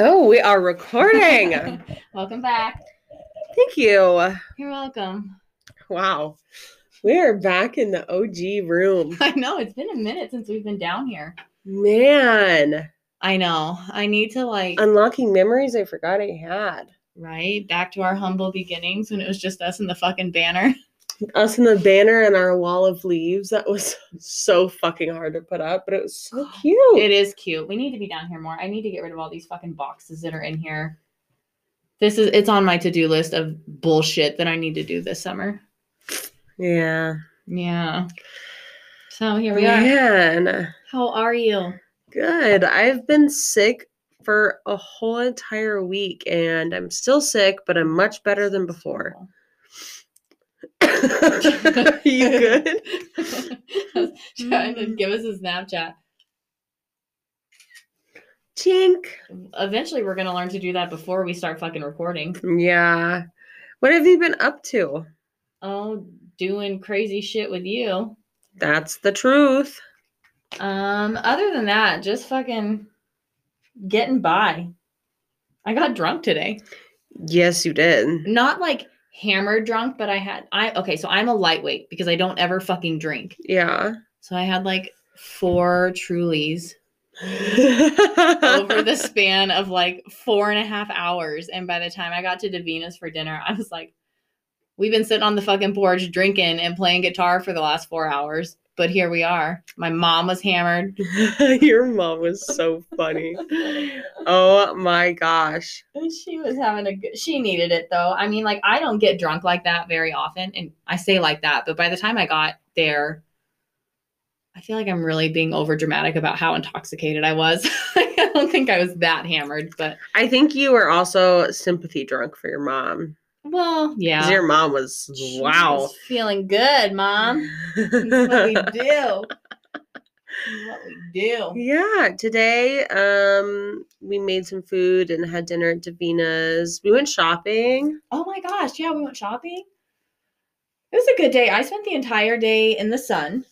Oh, we are recording. Welcome back. Thank you. You're welcome. Wow. We are back in the OG room. I know it's been a minute since we've been down here. Man, I know. I need to like unlocking memories I forgot I had. right back to our humble beginnings when it was just us and the fucking banner. Us and the banner and our wall of leaves. That was so fucking hard to put up, but it was so cute. It is cute. We need to be down here more. I need to get rid of all these fucking boxes that are in here. This is it's on my to-do list of bullshit that I need to do this summer. yeah. Yeah. So here we are. Man. How are you? Good. I've been sick for a whole entire week and I'm still sick, but I'm much better than before. you good? I was trying to give us a Snapchat. Chink. Eventually, we're gonna learn to do that before we start fucking recording. Yeah. What have you been up to? Oh, doing crazy shit with you. That's the truth. Um, other than that, just fucking getting by. I got drunk today. Yes, you did. Not like hammered drunk, but I had I okay, so I'm a lightweight because I don't ever fucking drink. Yeah. So I had like four Trulies over the span of like four and a half hours. And by the time I got to Davina's for dinner, I was like, we've been sitting on the fucking porch drinking and playing guitar for the last four hours. But here we are. My mom was hammered. Your mom was so funny. Oh my gosh. She was having a good she needed it though. I mean, like I don't get drunk like that very often. And I say like that, but by the time I got there, I feel like I'm really being over dramatic about how intoxicated I was. I don't think I was that hammered, but I think you were also sympathy drunk for your mom. Well, yeah. Your mom was She wow. was feeling good, mom. That's what we do. What we do. Yeah, today um we made some food and had dinner at Davina's. We went shopping. Oh my gosh, yeah, we went shopping. It was a good day. I spent the entire day in the sun,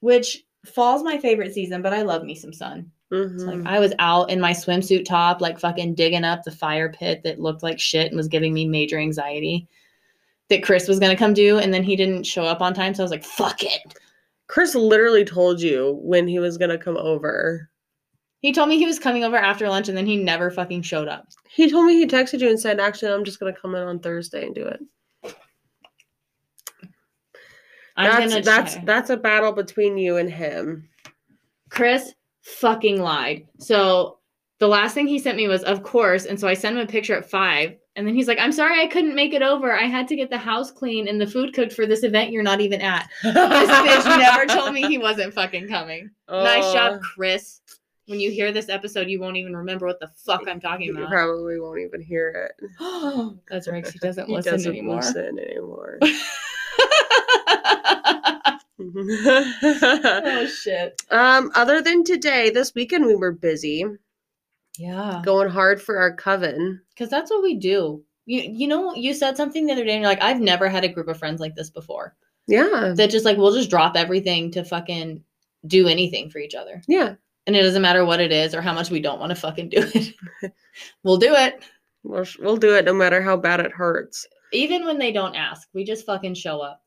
which fall's my favorite season, but I love me some sun. It's Mhm. Like I was out in my swimsuit top, like fucking digging up the fire pit that looked like shit and was giving me major anxiety. That Chris was gonna come do, and then he didn't show up on time, so I was like, "Fuck it." Chris literally told you when he was gonna come over. He told me he was coming over after lunch, and then he never fucking showed up. He told me he texted you and said, "Actually, I'm just gonna come in on Thursday and do it." I'm that's that's try. that's a battle between you and him. Chris fucking lied. So the last thing he sent me was, of course. And so I sent him a picture at five. And then he's like, I'm sorry I couldn't make it over. I had to get the house clean and the food cooked for this event you're not even at. This bitch never told me he wasn't fucking coming. nice job, oh. Chris. When you hear this episode, you won't even remember what the fuck I'm talking about. You probably won't even hear it. That's right. He doesn't He listen doesn't anymore. listen anymore. oh shit. um, other than today, this weekend we were busy Yeah. going hard for our coven. Because that's what we do. You you know, you said something the other day and you're like, I've never had a group of friends like this before. Yeah, that just like we'll just drop everything to fucking do anything for each other. yeah. And it doesn't matter what it is or how much we don't want to fucking do it. we'll do it. We'll we'll do it no matter how bad it hurts. Even when they don't ask. We just fucking show up.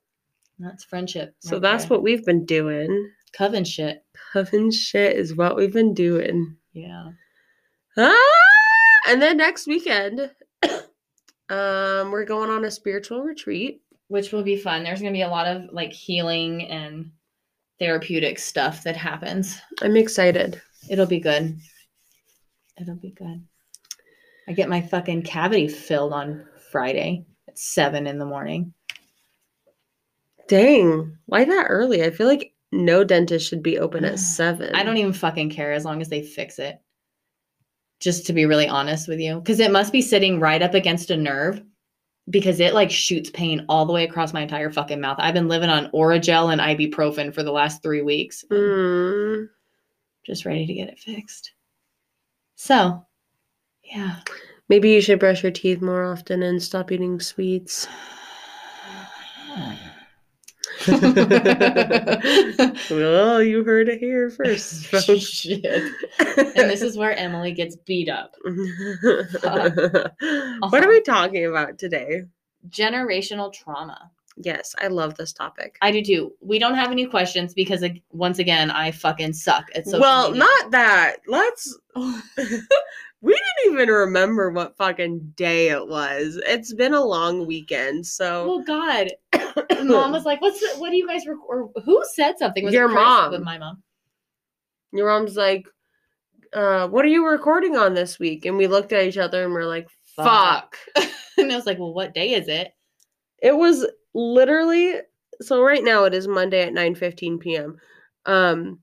That's friendship. So right that's there. what we've been doing. coven shit. Coven shit is what we've been doing. Yeah. Ah! And then next weekend, um, we're going on a spiritual retreat. Which will be fun. There's gonna be a lot of like healing and therapeutic stuff that happens. I'm excited. It'll be good. It'll be good. I get my fucking cavity filled on Friday at seven in the morning. Dang, why that early? I feel like no dentist should be open at seven. I don't even fucking care as long as they fix it. Just to be really honest with you, because it must be sitting right up against a nerve because it like shoots pain all the way across my entire fucking mouth. I've been living on Orajel and ibuprofen for the last three weeks. Mm, Just ready to get it fixed. So, yeah. maybe you should brush your teeth more often and stop eating sweets. well, you heard it here first. Shit. And this is where Emily gets beat up. what are Uh-huh. we talking about today? Generational trauma. Yes, I love this topic. I do too. We don't have any questions because once again, I fucking suck at social well, media. not that. Let's. we didn't even remember what fucking day it was. It's been a long weekend, so well, God. mom was like, "What's the, what do you guys rec- or who said something?" Was Your mom. With my mom. your mom's like, uh, "What are you recording on this week?" And we looked at each other and we're like, "Fuck." and I was like, "Well, what day is it?" It was literally so right now it is Monday at 9:15 p.m. Um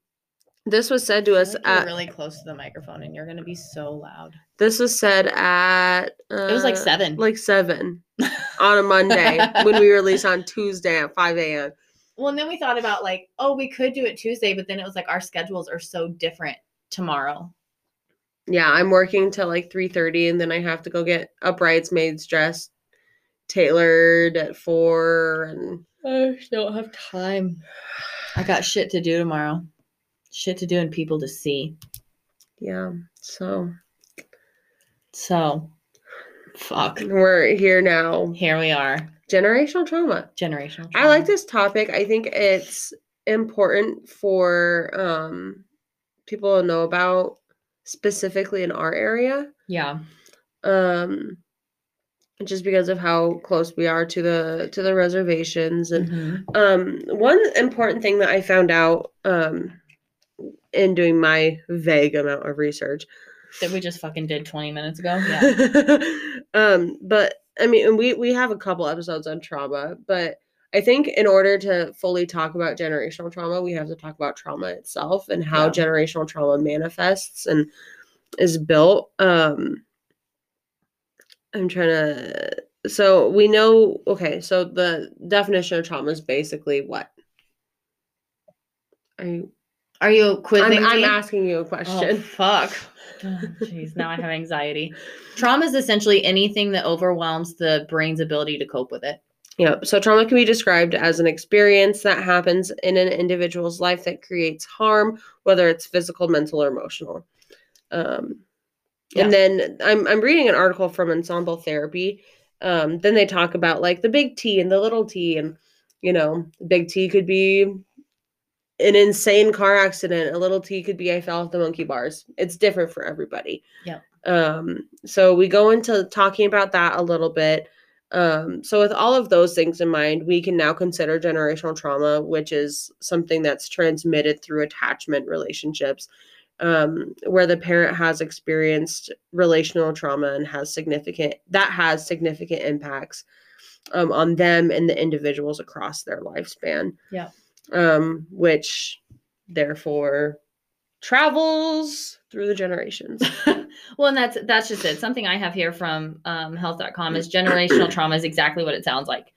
this was said to us like at really close to the microphone, and you're gonna be so loud. this was said at uh, It was like seven. like 7 on a Monday when we release on Tuesday at 5 a.m. Well, and then we thought about like, oh, we could do it Tuesday, but then it was like our schedules are so different tomorrow. Yeah, I'm working till like 3:30 and then I have to go get a bridesmaid's dress tailored at 4 and I don't have time. I got shit to do tomorrow. Shit to do and people to see. yeah, so So, fuck. we're here now. Here we are. Generational trauma. Generational. I like this topic. I think it's important for um, people to know about, specifically in our area, Yeah. um, just because of how close we are to the to the reservations. And Mhm. um, one important thing that I found out um, in doing my vague amount of research That we just fucking did 20 minutes ago. Yeah. um, but I mean, and we we have a couple episodes on trauma, but I think in order to fully talk about generational trauma, we have to talk about trauma itself and how Yeah. generational trauma manifests and is built. Um, I'm trying to. So we know. Okay, so the definition of trauma is basically what? Are you? Are you quizzing I'm, I'm asking you a question. Oh, question. fuck. Oh, Jeez, now I have anxiety. Trauma is essentially anything that overwhelms the brain's ability to cope with it. Yeah. So trauma can be described as an experience that happens in an individual's life that creates harm, whether it's physical, mental, or emotional. Um, And then I'm I'm reading an article from Ensemble Therapy. Um, then they talk about like the big T and the little T, and you know, big T could be an insane car accident. A little T could be I fell off the monkey bars. It's different for everybody. Yeah. Um, so we go into talking about that a little bit. Um, so with all of those things in mind, we can now consider generational trauma, which is something that's transmitted through attachment relationships, um, where the parent has experienced relational trauma and has significant that has significant impacts um, on them and the individuals across their lifespan. Yeah. Um, which therefore travels through the generations. well, and that's that's just it. Something I have here from um, health.com is generational trauma is exactly what it sounds like.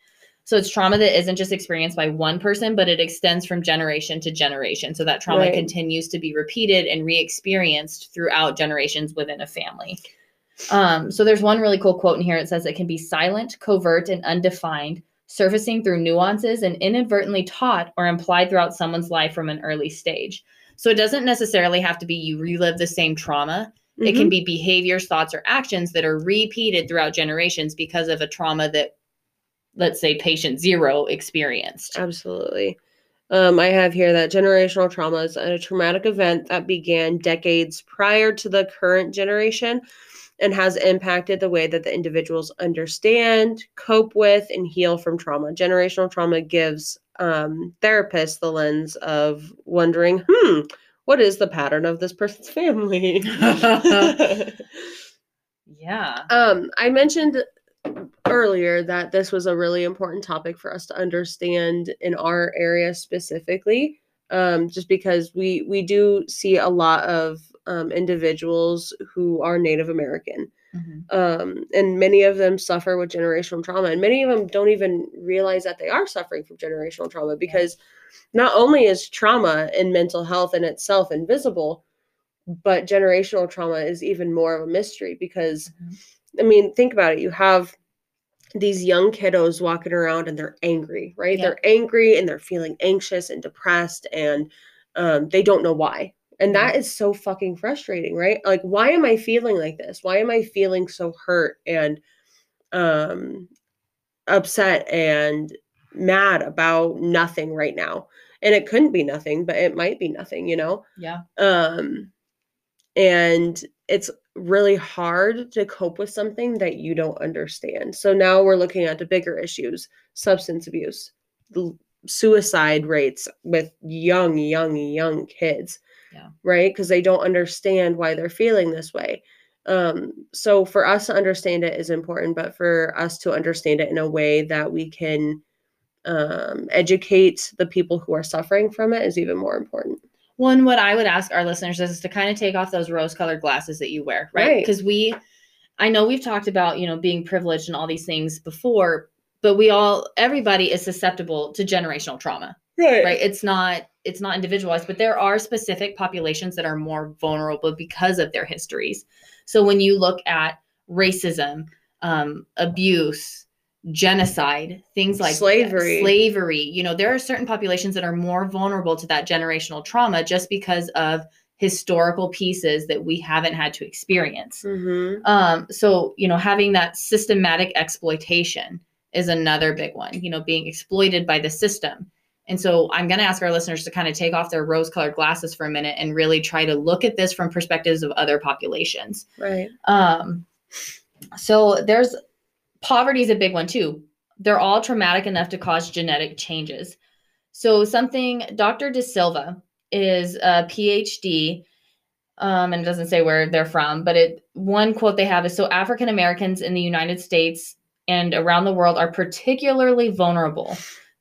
So it's trauma that isn't just experienced by one person, but it extends from generation to generation. So that trauma Right. continues to be repeated and re-experienced throughout generations within a family. Um, so there's one really cool quote in here. It says it can be silent, covert, and undefined, surfacing through nuances and inadvertently taught or implied throughout someone's life from an early stage. So it doesn't necessarily have to be you relive the same trauma. It Mhm. can be behaviors, thoughts, or actions that are repeated throughout generations because of a trauma that, let's say, patient zero experienced. Absolutely. Um, I have here that generational trauma is a traumatic event that began decades prior to the current generation and has impacted the way that the individuals understand, cope with, and heal from trauma. Generational trauma gives um, therapists the lens of wondering, hmm, what is the pattern of this person's family? Yeah. Um, I mentioned earlier that this was a really important topic for us to understand in our area specifically, um, just because we we do see a lot of um, individuals who are Native American, Mhm. um, and many of them suffer with generational trauma, and many of them don't even realize that they are suffering from generational trauma because not only is trauma and mental health in itself invisible, but generational trauma is even more of a mystery because Mhm. I mean, think about it. You have these young kiddos walking around and they're angry, right? Yeah. They're angry and they're feeling anxious and depressed and um, they don't know why. And that is so fucking frustrating, right? Like, why am I feeling like this? Why am I feeling so hurt and um, upset and mad about nothing right now? And it couldn't be nothing, but it might be nothing, you know? Yeah. Um, and it's really hard to cope with something that you don't understand. So now we're looking at the bigger issues substance abuse, suicide rates with young, young, young kids. Yeah. Right? Because they don't understand why they're feeling this way. Um, so for us to understand it is important, but for us to understand it in a way that we can um, educate the people who are suffering from it is even more important. One, what I would ask our listeners is to kind of take off those rose colored glasses that you wear, right? Right. Because we, I know we've talked about, you know, being privileged and all these things before, but we all, everybody is susceptible to generational trauma, right? Right. It's not, it's not individualized, but there are specific populations that are more vulnerable because of their histories. So when you look at racism, um, abuse, genocide, things like that, Slavery. slavery, you know, there are certain populations that are more vulnerable to that generational trauma just because of historical pieces that we haven't had to experience. Mm-hmm. Um, so, you know, having that systematic exploitation is another big one, you know, being exploited by the system. And so I'm going to ask our listeners to kind of take off their rose colored glasses for a minute and really try to look at this from perspectives of other populations. Right. Um, so there's poverty is a big one too. They're all traumatic enough to cause genetic changes. So something Dr. De Silva is a PhD, um, and it doesn't say where they're from, but it one quote they have is so African Americans in the United States and around the world are particularly vulnerable.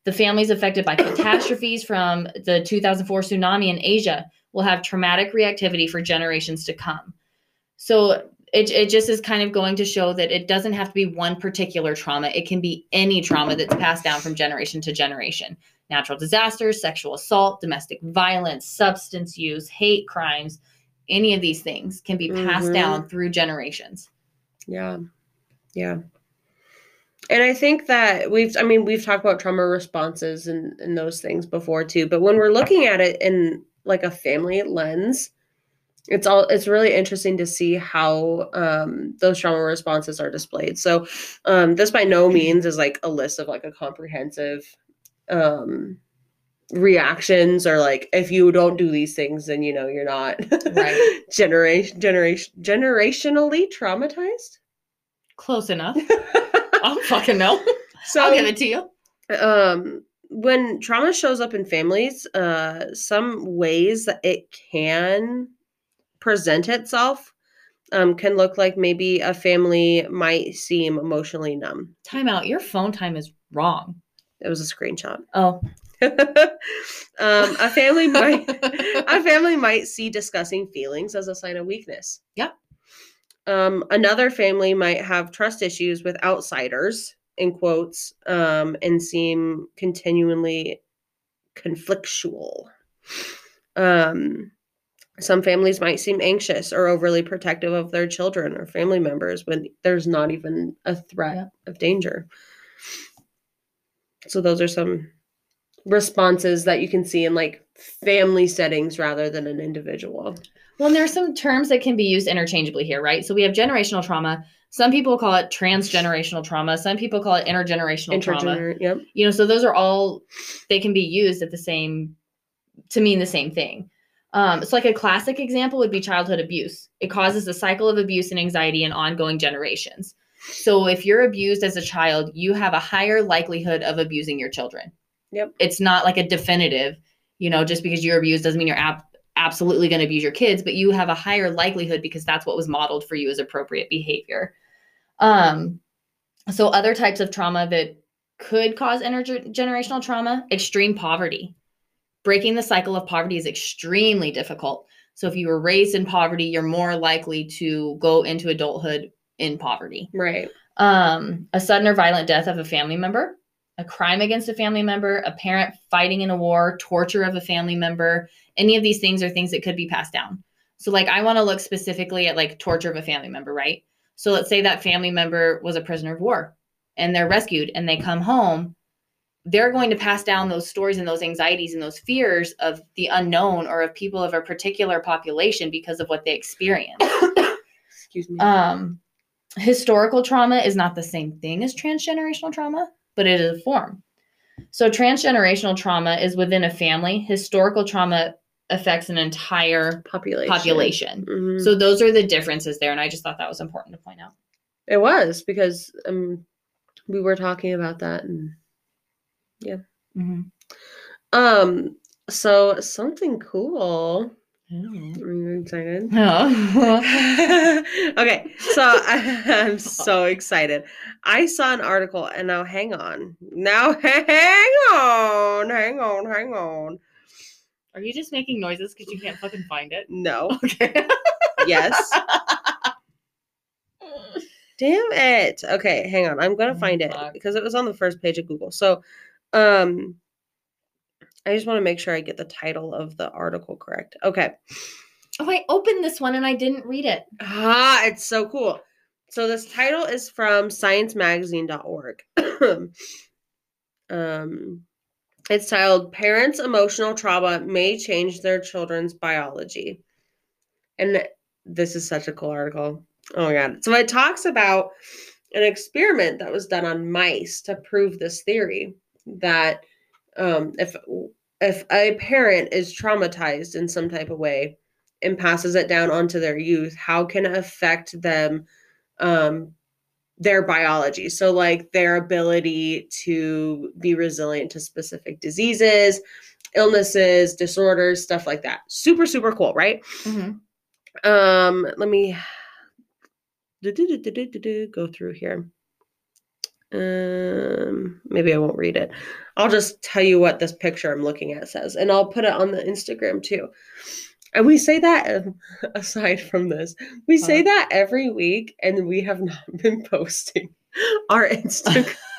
The families affected by catastrophes from the 2004 tsunami in Asia will have traumatic reactivity for generations to come. So it, it just is kind of going to show that it doesn't have to be one particular trauma. It can be any trauma that's passed down from generation to generation. Natural disasters, sexual assault, domestic violence, substance use, hate crimes, any of these things can be passed Mhm. down through generations. Yeah. Yeah. And I think that we've I mean we've talked about trauma responses and, and those things before too, but when we're looking at it in like a family lens, it's all it's really interesting to see how um those trauma responses are displayed. So um this by no means is like a list of like a comprehensive um reactions or like if you don't do these things then you know you're not Right. generation generation generationally traumatized Close enough. I don't fucking know. so I'll give it to you. um when trauma shows up in families uh some ways that it can present itself um can look like maybe a family might seem emotionally numb Time out. Your phone time is wrong. it was a screenshot Oh. um a family might a family might see discussing feelings as a sign of weakness. Yep. Um, another family might have trust issues with outsiders, in quotes, um, and seem continually conflictual. Um, some families might seem anxious or overly protective of their children or family members when there's not even a threat Yep. of danger. So those are some responses that you can see in like family settings rather than an individual. Well, and there are some terms that can be used interchangeably here, right? So we have generational trauma. Some people call it transgenerational trauma. Some people call it intergenerational trauma. Intergener- yep. You know, so those are all they can be used at the same to mean the same thing. Um, so like a classic example would be childhood abuse. It causes a cycle of abuse and anxiety in ongoing generations. So if you're abused as a child, you have a higher likelihood of abusing your children. Yep. It's not like a definitive, you know, just because you're abused doesn't mean you're ab- absolutely going to abuse your kids, but you have a higher likelihood because that's what was modeled for you as appropriate behavior. Um, so other types of trauma that could cause intergenerational trauma, extreme poverty. Breaking the cycle of poverty is extremely difficult. So if you were raised in poverty, you're more likely to go into adulthood in poverty. Right. Um, a sudden or violent death of a family member, a crime against a family member, a parent fighting in a war, torture of a family member, any of these things are things that could be passed down. So like I want to look specifically at like torture of a family member, right? So let's say that family member was a prisoner of war. and they're rescued and they come home, they're going to pass down those stories and those anxieties and those fears of the unknown or of people of a particular population because of what they experience. Excuse me. um, historical trauma is not the same thing as transgenerational trauma, but it is a form. So, transgenerational trauma is within a family. Historical trauma affects an entire population. population. Mhm. So, those are the differences there. And I just thought that was important to point out. it was because um, we were talking about that, and Mm-hmm. um, so something cool. Are you excited? Oh. okay, so I, I'm so excited. I saw an article, and now hang on. Now hang on, hang on, hang on. Are you just making noises because you can't fucking find it? No, Okay. yes. Damn it. Okay, hang on. I'm gonna Oh, find it because it was on the first page of Google. So, um, I just want to make sure I get the title of the article correct. Okay. oh, I opened this one and I didn't read it. Ah, it's so cool. So this title is from sciencemagazine.org. um, it's titled "Parents' Emotional Trauma May Change Their Children's Biology," and this is such a cool article. Oh my god! So it talks about an experiment that was done on mice to prove this theory that um, if if a parent is traumatized in some type of way and passes it down onto their youth, how can it affect them, um, their biology? So, like their ability to be resilient to specific diseases, illnesses, disorders, stuff like that. Super, super cool, right? Mm-hmm. Um, let me go through here. Um, maybe I won't read it. I'll just tell you what this picture I'm looking at says, and I'll put it on the Instagram too. And we say that um, aside from this, we say that every week, and we have not been posting our Instagram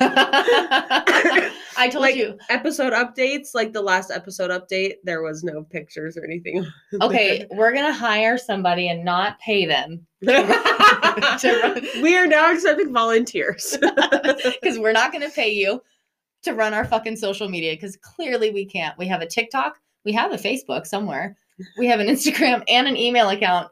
I told Like, you. episode updates. Like the last episode update, there was no pictures or anything. Okay, we're gonna hire somebody and not pay them. To we are now accepting volunteers. because we're not gonna pay you to run our fucking social media because clearly we can't. We have a TikTok, we have a Facebook somewhere, we have an Instagram and an email account,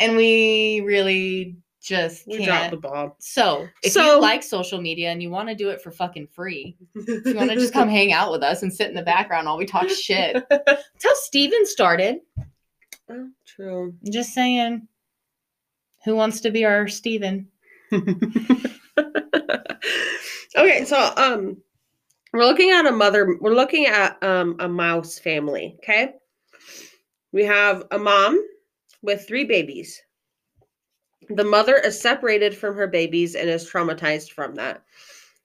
and we really just we dropped can't. the ball. So if So- you like social media and you want to do it for fucking free, if you want to just come hang out with us and sit in the background while we talk shit. That's how Steven started. Oh, true. Just saying. Who wants to be our Steven? okay, so um we're looking at a mother we're looking at um a mouse family, okay? We have a mom with three babies. The mother is separated from her babies and is traumatized from that.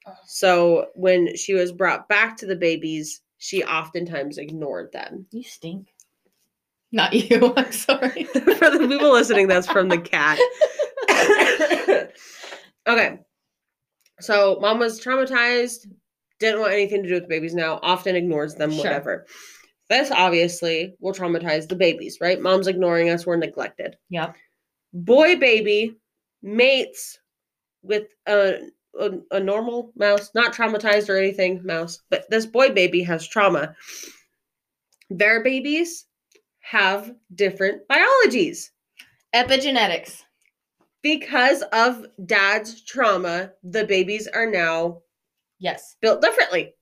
Oh. So when she was brought back to the babies, she oftentimes ignored them. You stink. Not you. I'm sorry. For the people listening, that's from the cat. okay. So mom was traumatized, didn't want anything to do with the babies now, often ignores them, Sure. whatever. This obviously will traumatize the babies, right? Mom's ignoring us, we're neglected. Yep. Boy baby mates with a, a, a normal mouse, not traumatized or anything, mouse, but this boy baby has trauma. Their babies have different biologies Epigenetics. because of dad's trauma, the babies are now Yes. built differently.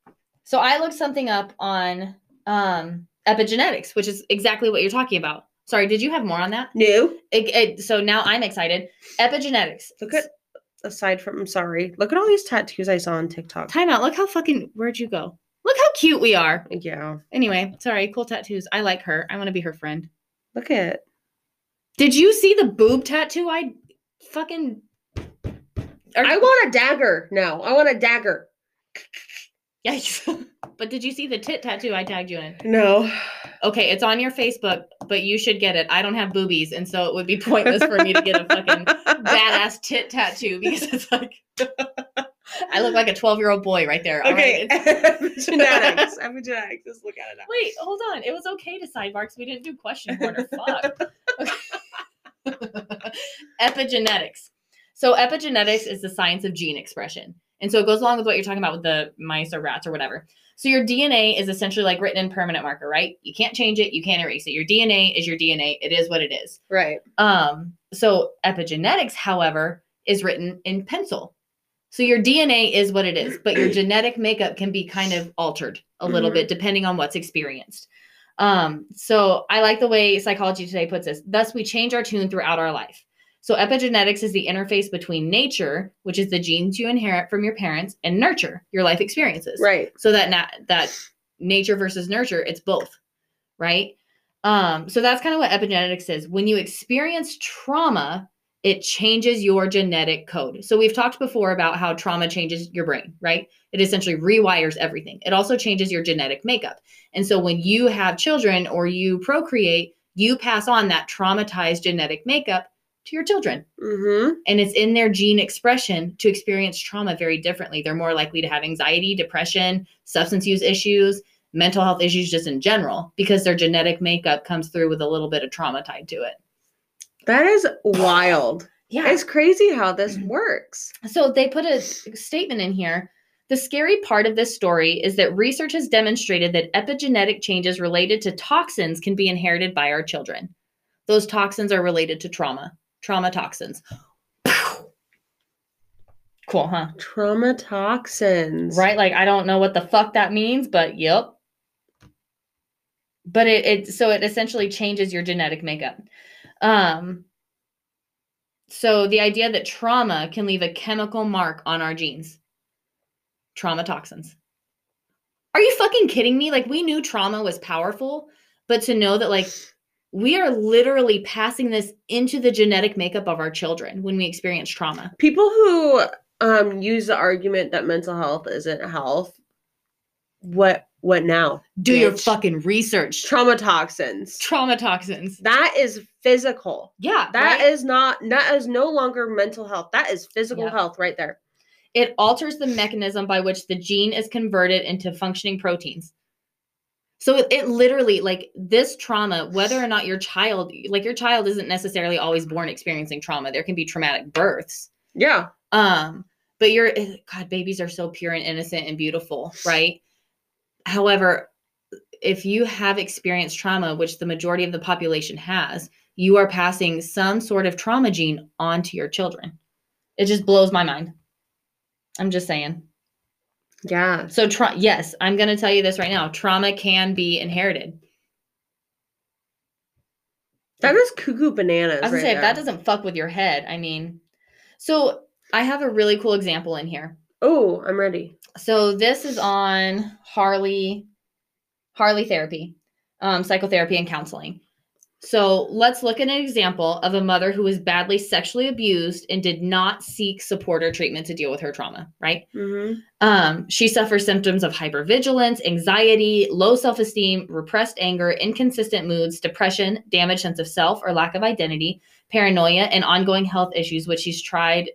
So I looked something up on um, epigenetics, which is exactly what you're talking about. Sorry, did you have more on that? New. It, it, so now I'm excited. Epigenetics. Look at aside from I'm sorry. Look at all these tattoos I saw on TikTok. Time out. Look how fucking. Where'd you go? Look how cute we are. Yeah. Anyway, sorry. Cool tattoos. I like her. I want to be her friend. Look at Did you see the boob tattoo? I fucking. Or- I want a dagger No, I want a dagger. Yikes. but did you see the tit tattoo I tagged you in? No. Okay, it's on your Facebook, but you should get it. I don't have boobies, and so it would be pointless for me to get a fucking badass tit tattoo because it's like I look like a 12 year old boy right there. all Okay. right? It's- epigenetics. Epigenetics. Just look at it now. Wait, hold on. It was okay to sidebar because we didn't do question corner. Fuck. Okay. epigenetics. So, epigenetics is the science of gene expression. And so it goes along with what you're talking about with the mice or rats or whatever. So your DNA is essentially like written in permanent marker, right? You can't change it, you can't erase it. Your DNA is your DNA. It is what it is. Right. Um, so epigenetics, however, is written in pencil. So your DNA is what it is, but your genetic makeup can be kind of altered a little Mhm. bit depending on what's experienced. Um, so I like the way Psychology Today puts this. Thus, we change our tune throughout our life. So epigenetics is the interface between nature, which is the genes you inherit from your parents, and nurture, your life experiences. Right. So that that nature versus nurture, it's both, right? Um, so that's kind of what epigenetics is. When you experience trauma, it changes your genetic code. So we've talked before about how trauma changes your brain, right? It essentially rewires everything. It also changes your genetic makeup. And so when you have children or you procreate, you pass on that traumatized genetic makeup to your children Mm-hmm. and it's in their gene expression to experience trauma very differently. They're more likely to have anxiety, depression, substance use issues, mental health issues just in general because their genetic makeup comes through with a little bit of trauma tied to it. That is wild. Yeah. It's crazy how this works. So they put a statement in here. The scary part of this story is that research has demonstrated that epigenetic changes related to toxins can be inherited by our children. Those toxins are related to trauma, trauma toxins. Cool, huh? Trauma toxins. right? Like I don't know what the fuck that means, but yep. But it, it so it essentially changes your genetic makeup. Um so the idea that trauma can leave a chemical mark on our genes. Trauma toxins. Are you fucking kidding me? Like we knew trauma was powerful, but to know that like we are literally passing this into the genetic makeup of our children when we experience trauma. People who um use the argument that mental health isn't health. What what now? Do your fucking research. Trauma toxins. trauma toxins. That is physical. Yeah, That right? is not that is no longer mental health. That is physical Yep. health right there. it alters the mechanism by which the gene is converted into functioning proteins. So it, it literally like this trauma, whether or not your child, like your child isn't necessarily always born experiencing trauma. There can be traumatic births. Yeah. Um, but you're eh, God, babies are so pure and innocent and beautiful, right? However, if you have experienced trauma, which the majority of the population has, you are passing some sort of trauma gene onto your children. It just blows my mind. I'm just saying. Yeah. So, tra- yes, I'm going to tell you this right now. Trauma can be inherited. That is cuckoo bananas. I was gonna right say, if that doesn't fuck with your head, I mean, so I have a really cool example in here. Oh, I'm ready. So this is on Harley, Harley therapy, um, psychotherapy and counseling. So let's look at an example of a mother who was badly sexually abused and did not seek support or treatment to deal with her trauma, right? Mm-hmm. Um, she suffers symptoms of hypervigilance, anxiety, low self esteem, repressed anger, inconsistent moods, depression, damaged sense of self or lack of identity, paranoia, and ongoing health issues, which she's tried,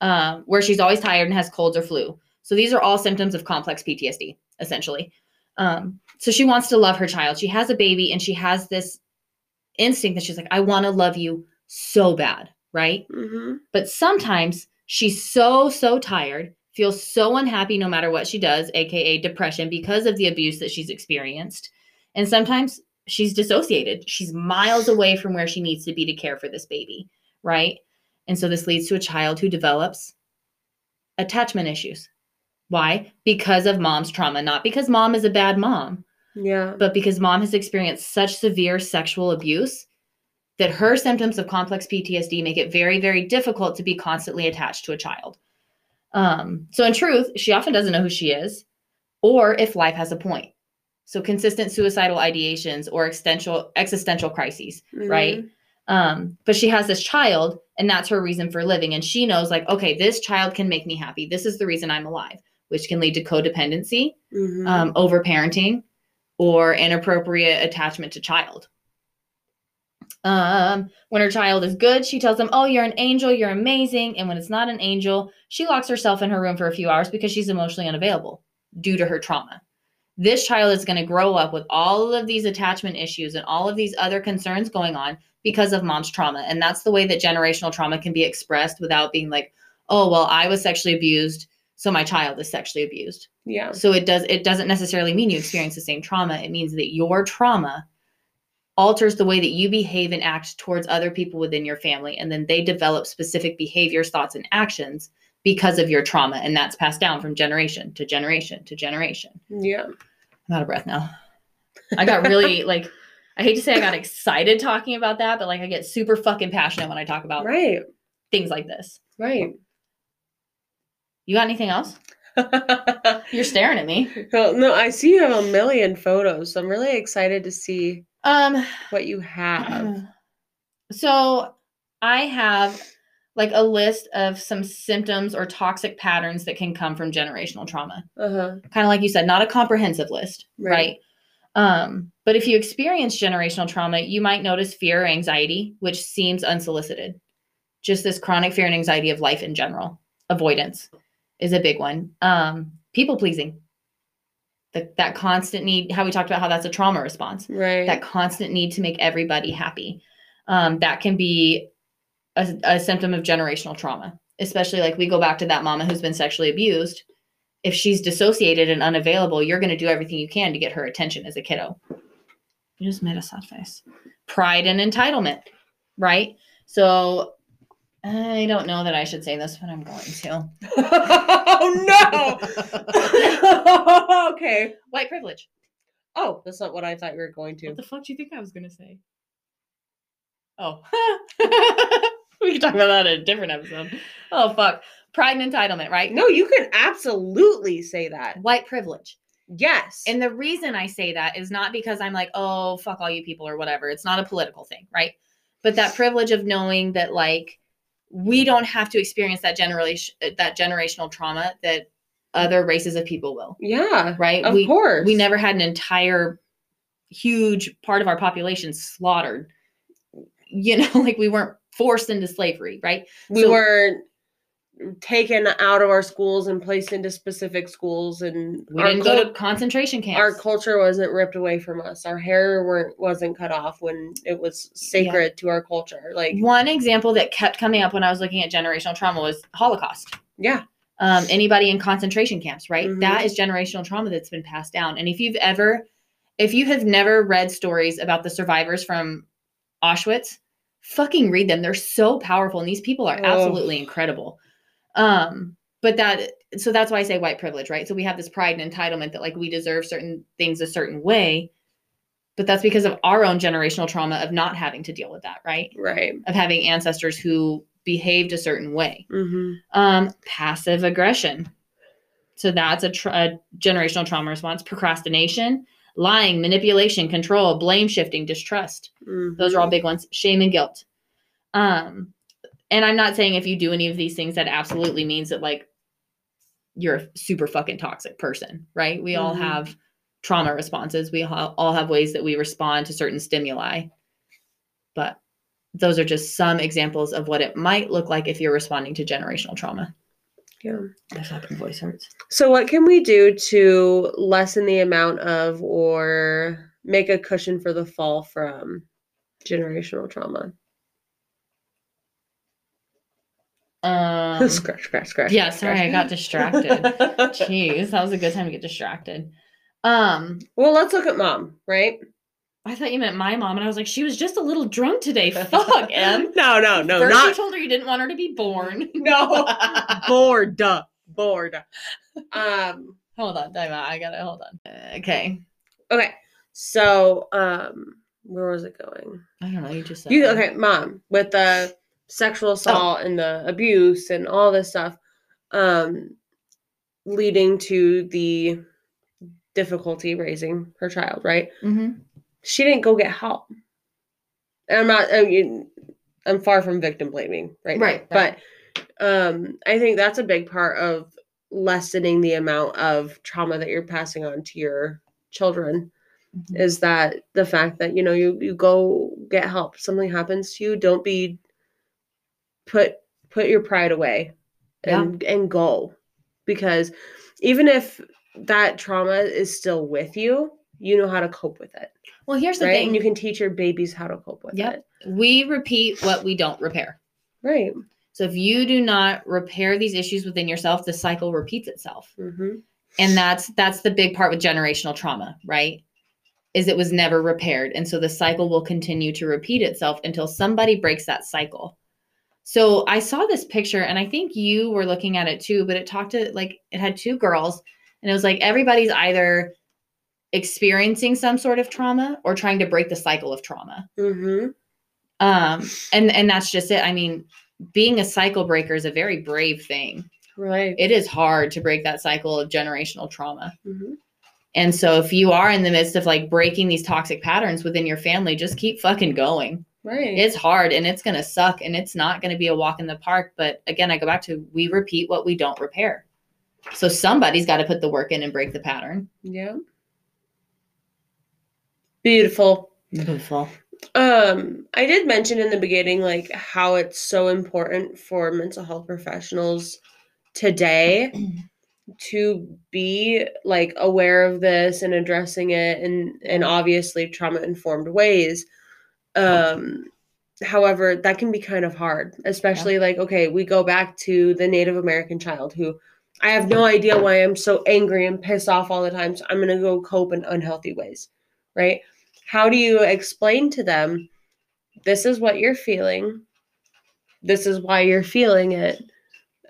um, where she's always tired and has colds or flu. So these are all symptoms of complex PTSD, essentially. Um, so she wants to love her child. She has a baby and she has this instinct that she's like, I want to love you so bad, right? Mm-hmm. But sometimes she's so, so tired, feels so unhappy no matter what she does, AKA depression, because of the abuse that she's experienced. And sometimes she's dissociated. She's miles away from where she needs to be to care for this baby, right? And so this leads to a child who develops attachment issues. Why? Because of mom's trauma, not because mom is a bad mom, Yeah. but because mom has experienced such severe sexual abuse that her symptoms of complex PTSD make it very, very difficult to be constantly attached to a child. Um, so, in truth, she often doesn't know who she is or if life has a point. So, consistent suicidal ideations or existential, existential crises, right? Um, but she has this child, and that's her reason for living. And she knows, like, okay, this child can make me happy. This is the reason I'm alive, which can lead to codependency, Mhm. um, overparenting or inappropriate attachment to child. Um, when her child is good, she tells them, Oh, you're an angel, you're amazing. And when it's not an angel, she locks herself in her room for a few hours because she's emotionally unavailable due to her trauma. This child is going to grow up with all of these attachment issues and all of these other concerns going on because of mom's trauma. And that's the way that generational trauma can be expressed without being like, oh, well, I was sexually abused. So my child is sexually abused. Yeah. So it does it doesn't necessarily mean you experience the same trauma. It means that your trauma alters the way that you behave and act towards other people within your family and then they develop specific behaviors, thoughts and actions because of your trauma and that's passed down from generation to generation to generation. Yeah. I'm out of breath now. I got really like I hate to say I got excited talking about that, but like I get super fucking passionate when I talk about Right. things like this. Right. You got anything else? You're staring at me. well, no, I see you have a million photos, so I'm really excited to see Um what you have. so I have like a list of some symptoms or toxic patterns that can come from generational trauma. Uh-huh. Kind of like you said, not a comprehensive list, Right. right? Um, but if you experience generational trauma, you might notice fear or anxiety, which seems unsolicited. Just this chronic fear and anxiety of life in general. Avoidance is a big one. Um, people pleasing. The, that constant need, how we talked about how that's a trauma response Right. that constant need to make everybody happy. Um, that can be a, a symptom of generational trauma, especially like we go back to that mama who's been sexually abused. If she's dissociated and unavailable, you're going to do everything you can to get her attention as a kiddo. You just made a sad face. Pride and entitlement, right? So I don't know that I should say this, but I'm going to. oh no. okay. White privilege. Oh, that's not what I thought you were going to. What the fuck do you think I was gonna say? Oh, we can talk about that in a different episode. Oh fuck, pride and entitlement, right? No, you can absolutely say that. white privilege. Yes. And the reason I say that is not because I'm like, oh fuck all you people or whatever. It's not a political thing, right? But that privilege of knowing that like we don't have to experience that generation uh, that generational trauma that other races of people will, yeah. right? Of we course. we never had an entire huge part of our population slaughtered you know like we weren't forced into slavery right we so- weren't taken out of our schools and placed into specific schools and we didn't go to concentration camps. our culture wasn't ripped away from us. Our hair weren't wasn't cut off when it was sacred to our culture like one example that kept coming up when i was looking at generational trauma was holocaust. Yeah. Um, anybody in concentration camps right? Mhm. That is generational trauma that's been passed down. And if you've ever if you have never read stories about the survivors from auschwitz fucking read them. They're so powerful and these people are Oh. absolutely incredible um but that so that's why i say white privilege right? So we have this pride and entitlement that like we deserve certain things a certain way but that's because of our own generational trauma of not having to deal with that right? Right. Of having ancestors who behaved a certain way. Mm-hmm. um passive aggression. So that's a, tra- a generational trauma response. Procrastination lying manipulation control blame shifting distrust. Those are all big ones. Shame and guilt. Um and i'm not saying if you do any of these things that absolutely means that like you're a super fucking toxic person right? We all Mhm. have trauma responses. We ha- all have ways that we respond to certain stimuli. But those are just some examples of what it might look like if you're responding to generational trauma. Yeah. My fucking voice hurts. So what can we do to lessen the amount of or make a cushion for the fall from generational trauma um scratch scratch scratch yeah scratch, sorry i got distracted jeez that was a good time to get distracted um well let's look at mom right I thought you meant my mom, and I was like, she was just a little drunk today. Fuck, Em. no no no First, not you told her you didn't want her to be born. no bored bored um hold on, time out. I gotta hold on. Okay, okay so um where was it going I don't know. You just said you okay mom with the sexual assault and the abuse and all this stuff um leading to the difficulty raising her child right Mhm. she didn't go get help and i'm not I mean, i'm far from victim blaming right Right, right. but um i think that's a big part of lessening the amount of trauma that you're passing on to your children Mhm. is that the fact that you know you you go get help something happens to you don't be put put your pride away and and go because even if that trauma is still with you you know how to cope with it Well, here's the right thing: and you can teach your babies how to cope with Yep. it we repeat what we don't repair. right So if you do not repair these issues within yourself, the cycle repeats itself. Mm-hmm. And that's that's the big part with generational trauma, right? Is it was never repaired. And so the cycle will continue to repeat itself until somebody breaks that cycle. So I saw this picture and I think you were looking at it too, but it talked to like it had two girls and it was like everybody's either experiencing some sort of trauma or trying to break the cycle of trauma. Mm-hmm. Um and and that's just it. I mean, being a cycle breaker is a very brave thing. Right. It is hard to break that cycle of generational trauma. mm-hmm. And so if you are in the midst of like breaking these toxic patterns within your family, just keep fucking going. Right. It's hard and it's going to suck and it's not going to be a walk in the park, but again, I go back to we repeat what we don't repair. So somebody's got to put the work in and break the pattern. yeah. Beautiful. Beautiful. Um, I did mention in the beginning like how it's so important for mental health professionals today to be like aware of this and addressing it in in obviously trauma informed ways. Um however, that can be kind of hard, especially like okay, we go back to the Native American child who I have no idea why I'm so angry and pissed off all the time, so I'm going to go cope in unhealthy ways. Right? How do you explain to them this is what you're feeling? This is why you're feeling it.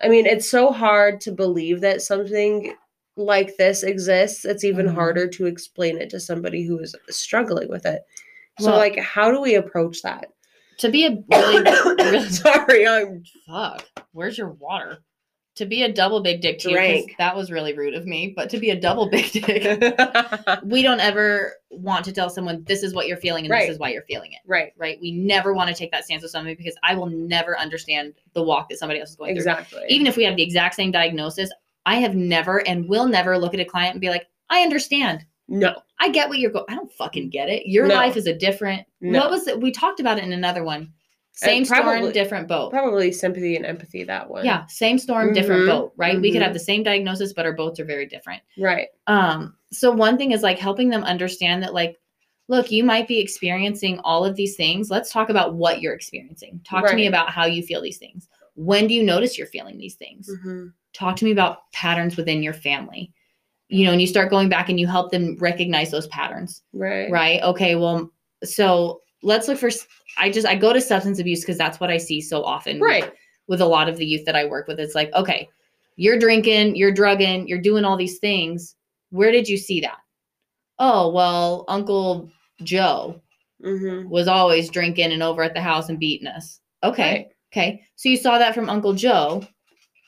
I mean, it's so hard to believe that something like this exists. It's even Mhm. harder to explain it to somebody who is struggling with it. So, Well- like, how do we approach that? To be a really, really Sorry, I'm fuck, where's your water? To be a double big dick to you, 'cause Drank. that was really rude of me, but to be a double big dick, we don't ever want to tell someone this is what you're feeling and Right. this is why you're feeling it. right. Right? We never want to take that stance with somebody because I will never understand the walk that somebody else is going through. Exactly. Even if we have the exact same diagnosis, I have never and will never look at a client and be like, I understand. No. I get what you're going. I don't fucking get it. Your No. life is a different. No. What was it? We talked about it in another one. Same probably- storm, different boat. Probably sympathy and empathy that one. Yeah, same storm, different Mhm, boat. Right? We could have the same diagnosis, but our boats are very different. Right. Um, so one thing is like helping them understand that like, look, you might be experiencing all of these things. Let's talk about what you're experiencing. Talk to me about how you feel these things. When do you notice you're feeling these things? hmm Talk to me about patterns within your family. You know, and you start going back and you help them recognize those patterns, Right. right? Okay, well, so let's look for I just I go to substance abuse because that's what I see so often Right. with a lot of the youth that I work with. It's like, okay, you're drinking, you're drugging, you're doing all these things. Where did you see that? Oh, well, Uncle Joe hmm was always drinking and over at the house and beating us. Okay. Right. Okay. So you saw that from Uncle Joe.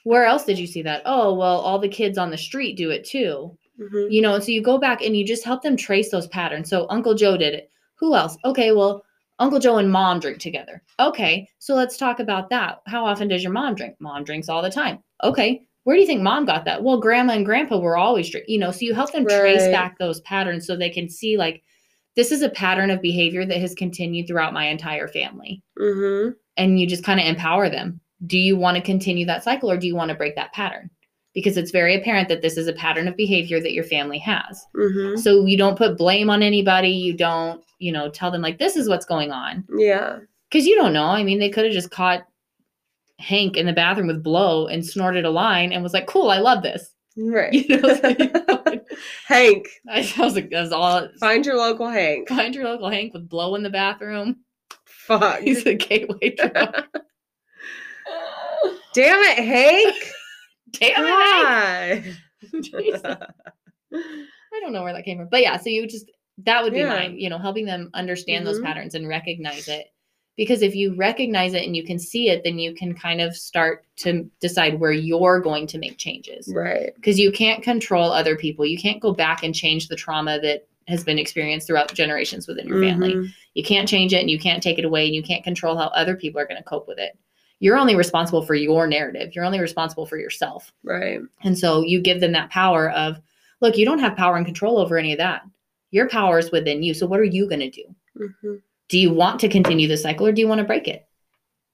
Where else did you see that? Oh, well, all the kids on the street do it too. hmm You know, and so you go back and you just help them trace those patterns. So Uncle Joe did it. Who else? Okay, well, Uncle Joe and mom drink together. Okay, so let's talk about that. How often does your mom drink? Mom drinks all the time. Okay, where do you think mom got that? Well, grandma and grandpa were always drink. You know, so you help them trace back those patterns so they can see like this is a pattern of behavior that has continued throughout my entire family. hmm And you just kind of empower them. Do you want to continue that cycle or do you want to break that pattern? Because it's very apparent that this is a pattern of behavior that your family has. hmm So you don't put blame on anybody. You don't, you know, tell them like this is what's going on. Yeah. Because you don't know. I mean, they could have just caught Hank in the bathroom with blow and snorted a line and was like, "Cool, I love this." Right. You know, you- Hank, I was like, "That's all." find your local Hank. Find your local Hank with blow in the bathroom. Fuck. He's a gateway drug. Damn it, Hank. Damn it! Hank! I don't know where that came from. But yeah, so you just that would be Yeah. mine, you know, helping them understand those Mhm. patterns and recognize it. Because if you recognize it and you can see it, then you can kind of start to decide where you're going to make changes. right. Because you can't control other people. You can't go back and change the trauma that has been experienced throughout generations within your family. Mhm. You can't change it and you can't take it away and you can't control how other people are going to cope with it. You're only responsible for your narrative. You're only responsible for yourself. Right. And so you give them that power of, look, you don't have power and control over any of that. Your power is within you. So what are you going to do? hmm Do you want to continue the cycle or do you want to break it?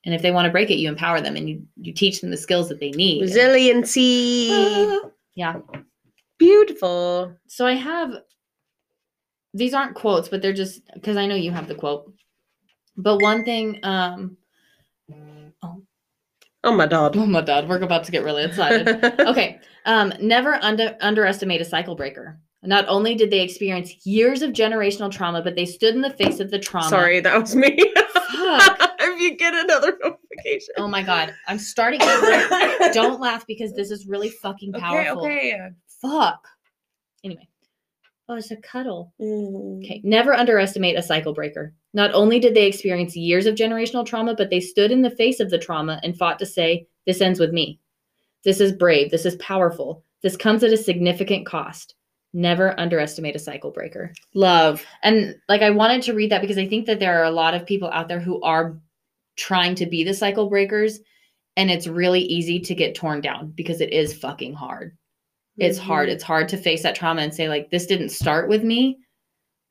And if they want to break it, you empower them and you, you teach them the skills that they need. Resiliency. Ah, yeah. Beautiful. So I have these aren't quotes, but they're just because I know you have the quote. But one thing, um, oh, my god. Oh my god, we're about to get really excited. okay. Um, never under underestimate a cycle breaker. Not only did they experience years of generational trauma, but they stood in the face of the trauma. Sorry, that was me. Fuck. if you get another notification. Oh my god, I'm starting. To, don't laugh because this is really fucking Okay, powerful. okay. Fuck. Anyway. Oh, it's a cuddle. Mm. Okay. Never underestimate a cycle breaker. Not only did they experience years of generational trauma, but they stood in the face of the trauma and fought to say, This ends with me. This is brave. This is powerful. This comes at a significant cost. Never underestimate a cycle breaker. Love. And like, I wanted to read that because I think that there are a lot of people out there who are trying to be the cycle breakers. And it's really easy to get torn down because it is fucking hard it's hard Mhm. it's hard to face that trauma and say like this didn't start with me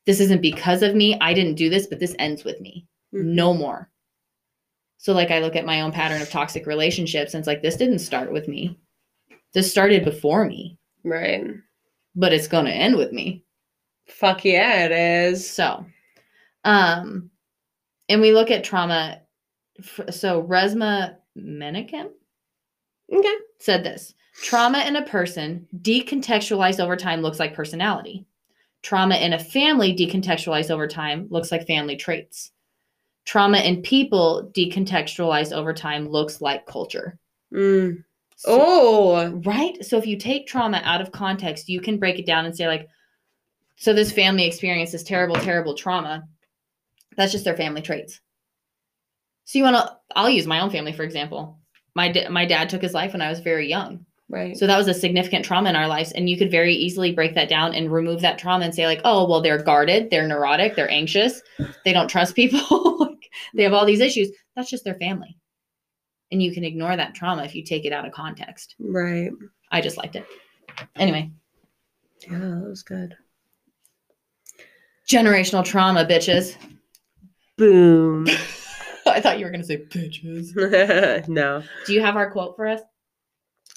this isn't because of me i didn't do this but this ends with me Mhm. no more so like i look at my own pattern of toxic relationships and it's like this didn't start with me this started before me Right. but it's going to end with me Fuck yeah, it is. so um and we look at trauma f- so Resmaa Menakem Okay. said this trauma in a person decontextualized over time looks like personality. Trauma in a family decontextualized over time looks like family traits. Trauma in people decontextualized over time looks like culture. Mm. So- Oh. right? So if you take trauma out of context you can break it down and say like so this family experienced this terrible terrible trauma that's just their family traits. So you want to i'll use my own family for example. My, my dad took his life when i was very young Right. So that was a significant trauma in our lives. And you could very easily break that down and remove that trauma and say, like, oh, well, they're guarded, they're neurotic, they're anxious, they don't trust people, like, they have all these issues. That's just their family. And you can ignore that trauma if you take it out of context. right. I just liked it. Anyway, Yeah, that was good. generational trauma, bitches. Boom. I thought you were going to say bitches. no. Do you have our quote for us?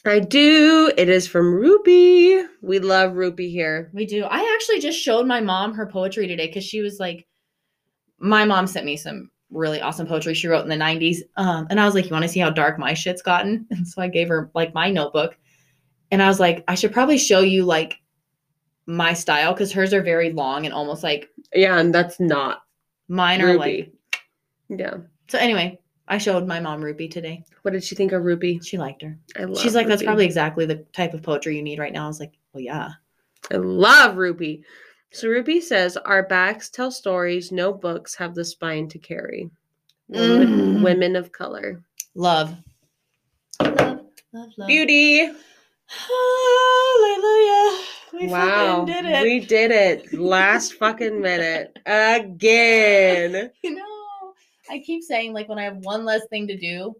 I do. It is from Rupi. We love Rupi here. We do. I actually just showed my mom her poetry today because she was like, my mom sent me some really awesome poetry she wrote in the 90s. Um, and I was like, you want to see how dark my shit's gotten? And so I gave her like my notebook. And I was like, I should probably show you like my style because hers are very long and almost like Yeah, and that's not mine are like. Yeah. So anyway, I showed my mom Rupi today. What did she think of Rupi? She liked her. I love She's like, that's Rupi. probably exactly the type of poetry you need right now. I was like, well, yeah. I love Rupi. So Rupi says, Our backs tell stories no books have the spine to carry. Women, Mm. women of color. Love. Love, love, love. Beauty. Hallelujah. We wow. fucking did it. We did it. Last fucking minute. Again. you know, I keep saying like when I have one less thing to do,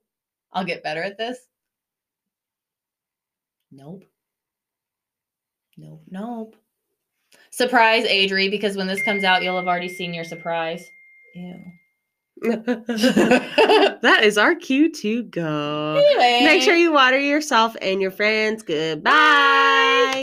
I'll get better at this. Nope. Nope. Nope. Surprise, Adri, because when this comes out, you'll have already seen your surprise. Ew. that is our cue to go. Anyway. Make sure you water yourself and your friends. Goodbye.